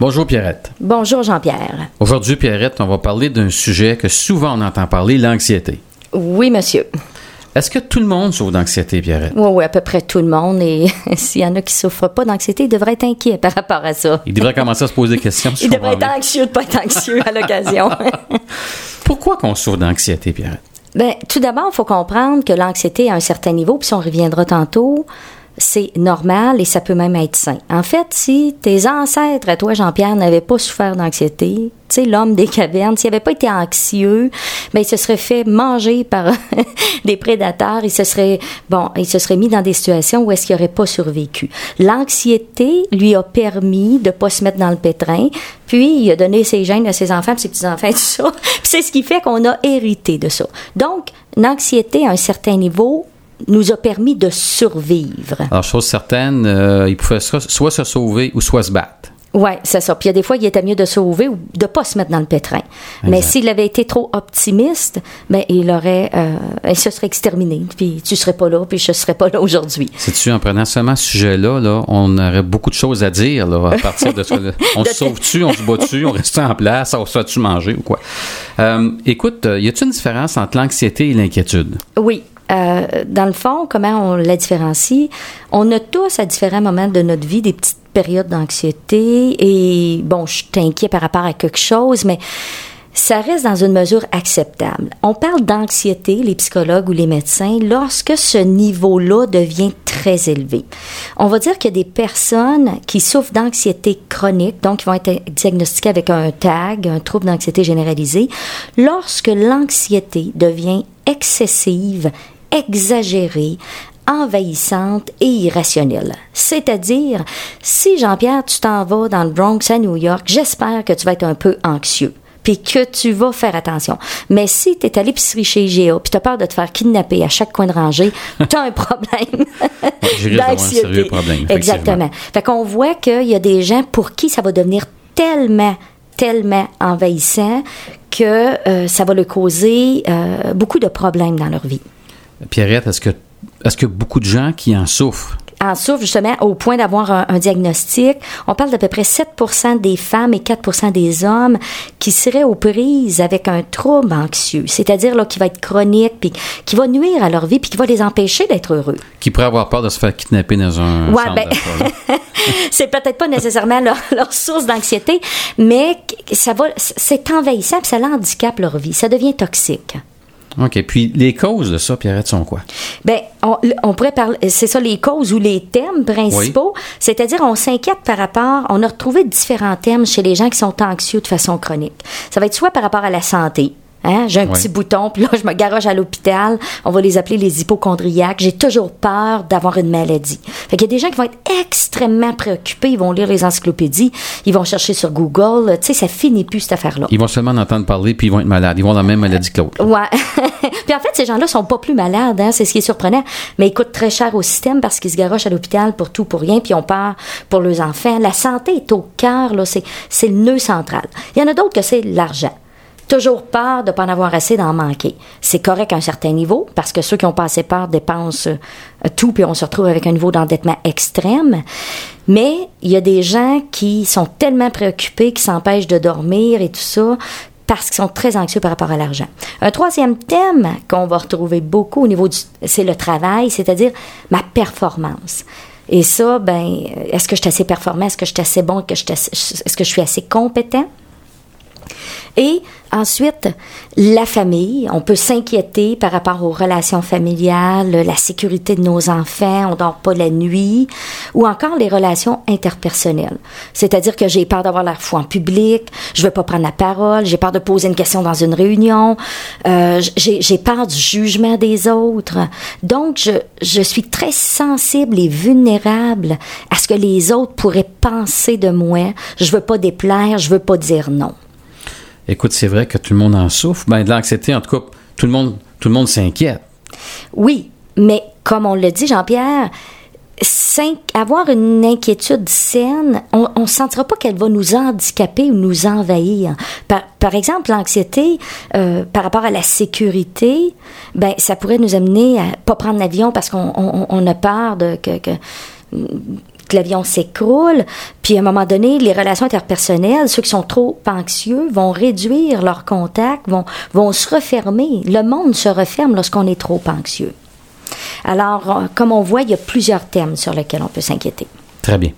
Bonjour Pierrette. Bonjour Jean-Pierre. Aujourd'hui, Pierrette, on va parler d'un sujet que souvent on entend parler, l'anxiété. Oui, monsieur. Est-ce que tout le monde souffre d'anxiété, Pierrette? Oui, oui, à peu près tout le monde. Et s'il y en a qui ne souffrent pas d'anxiété, ils devraient être inquiets par rapport à ça. Ils devraient commencer à se poser des questions. ils devraient être anxieux de ne pas être anxieux à l'occasion. Pourquoi qu'on souffre d'anxiété, Pierrette? Bien, tout d'abord, il faut comprendre que l'anxiété à un certain niveau, puis si on reviendra tantôt, c'est normal et ça peut même être sain. En fait, si tes ancêtres, à toi, Jean-Pierre, n'avaient pas souffert d'anxiété, tu sais, l'homme des cavernes, s'il n'avait pas été anxieux, ben, il se serait fait manger par des prédateurs, il se serait, bon, il se serait mis dans des situations où est-ce qu'il n'aurait pas survécu. L'anxiété lui a permis de pas se mettre dans le pétrin, puis il a donné ses gènes à ses enfants, ses petits-enfants, tout ça. c'est ce qui fait qu'on a hérité de ça. Donc, l'anxiété à un certain niveau nous a permis de survivre. Alors, chose certaine, euh, il pouvait soit se sauver ou soit se battre. Oui, c'est ça. Puis il y a des fois, il était mieux de sauver ou de pas se mettre dans le pétrin. Mais s'il avait été trop optimiste, ben il aurait, euh, il se serait exterminé. Puis tu serais pas là, puis je serais pas là aujourd'hui. C'est-tu en prenant seulement ce sujet-là, là, on aurait beaucoup de choses à dire là, à partir de ça. on se sauve-tu, on se bat-tu, on reste en place, on se tu manger ou quoi? Euh, écoute, y a-t-il une différence entre l'anxiété et l'inquiétude? Oui, euh, dans le fond, comment on la différencie? On a tous à différents moments de notre vie des petites périodes d'anxiété et bon, je t'inquiète par rapport à quelque chose, mais ça reste dans une mesure acceptable. On parle d'anxiété, les psychologues ou les médecins, lorsque ce niveau-là devient très élevé. On va dire a des personnes qui souffrent d'anxiété chronique, donc qui vont être diagnostiquées avec un TAG, un trouble d'anxiété généralisée, lorsque l'anxiété devient excessive exagérée, envahissante et irrationnelle. C'est-à-dire, si Jean-Pierre, tu t'en vas dans le Bronx à New York, j'espère que tu vas être un peu anxieux puis que tu vas faire attention. Mais si tu es à l'épicerie chez IGA, puis tu as peur de te faire kidnapper à chaque coin de rangée, tu as un problème d'anxiété. Exactement. Fait qu'on voit qu'il y a des gens pour qui ça va devenir tellement tellement envahissant que euh, ça va leur causer euh, beaucoup de problèmes dans leur vie. Pierrette, est-ce que, est-ce que beaucoup de gens qui en souffrent? En souffrent justement au point d'avoir un, diagnostic. On parle d'à peu près 7% des femmes et 4% des hommes qui seraient aux prises avec un trouble anxieux, c'est-à-dire là, qui va être chronique, puis qui va nuire à leur vie, puis qui va les empêcher d'être heureux. Qui pourraient avoir peur de se faire kidnapper dans un ouais, ben, c'est peut-être pas nécessairement leur, leur source d'anxiété, mais ça va, c'est envahissant, puis ça handicape leur vie. Ça devient toxique. OK. Puis les causes de ça, Pierrette, sont quoi? Bien, on, pourrait parler, c'est ça, les causes ou les thèmes principaux. C'est-à-dire, on s'inquiète par rapport, on a retrouvé différents thèmes chez les gens qui sont anxieux de façon chronique. Ça va être soit par rapport à la santé, Hein? J'ai un petit bouton, puis là, je me garoche à l'hôpital. On va les appeler les hypochondriaques. J'ai toujours peur d'avoir une maladie. Fait qu'il y a des gens qui vont être extrêmement préoccupés. Ils vont lire les encyclopédies. Ils vont chercher sur Google. Tu sais, ça finit plus, cette affaire-là. Ils vont seulement en entendre parler, puis ils vont être malades. Ils vont avoir la même maladie que l'autre. Ouais. puis en fait, ces gens-là sont pas plus malades. Hein? C'est ce qui est surprenant. Mais ils coûtent très cher au système parce qu'ils se garochent à l'hôpital pour tout, pour rien, puis on part pour leurs enfants. La santé est au cœur, là. C'est le nœud central. Il y en a d'autres que c'est l'argent toujours peur de ne pas en avoir assez d'en manquer. C'est correct à un certain niveau, parce que ceux qui ont pas assez peur dépensent euh, tout, puis on se retrouve avec un niveau d'endettement extrême. Mais il y a des gens qui sont tellement préoccupés, qui s'empêchent de dormir et tout ça, parce qu'ils sont très anxieux par rapport à l'argent. Un troisième thème qu'on va retrouver beaucoup au niveau du, c'est le travail, c'est-à-dire ma performance. Et ça, ben, est-ce que je suis assez performant? Est-ce que je suis assez bon? Est-ce que je suis assez compétent? Et ensuite, la famille. On peut s'inquiéter par rapport aux relations familiales, la sécurité de nos enfants, on dort pas la nuit, ou encore les relations interpersonnelles. C'est-à-dire que j'ai peur d'avoir la foi en public, je veux pas prendre la parole, j'ai peur de poser une question dans une réunion, euh, j'ai peur du jugement des autres. Donc, je, je suis très sensible et vulnérable à ce que les autres pourraient penser de moi. Je veux pas déplaire, je veux pas dire non. Écoute, c'est vrai que tout le monde en souffre. Ben, de l'anxiété, en tout cas, tout le monde, tout le monde s'inquiète. Oui, mais comme on le dit, Jean-Pierre, avoir une inquiétude saine, on ne sentira pas qu'elle va nous handicaper ou nous envahir. Par, exemple, l'anxiété euh, par rapport à la sécurité, ben ça pourrait nous amener à pas prendre l'avion parce qu'on a peur de que l'avion s'écroule. Puis à un moment donné, les relations interpersonnelles, ceux qui sont trop anxieux, vont réduire leur contact, vont, vont se refermer. Le monde se referme lorsqu'on est trop anxieux. Alors, euh, comme on voit, il y a plusieurs thèmes sur lesquels on peut s'inquiéter. Très bien.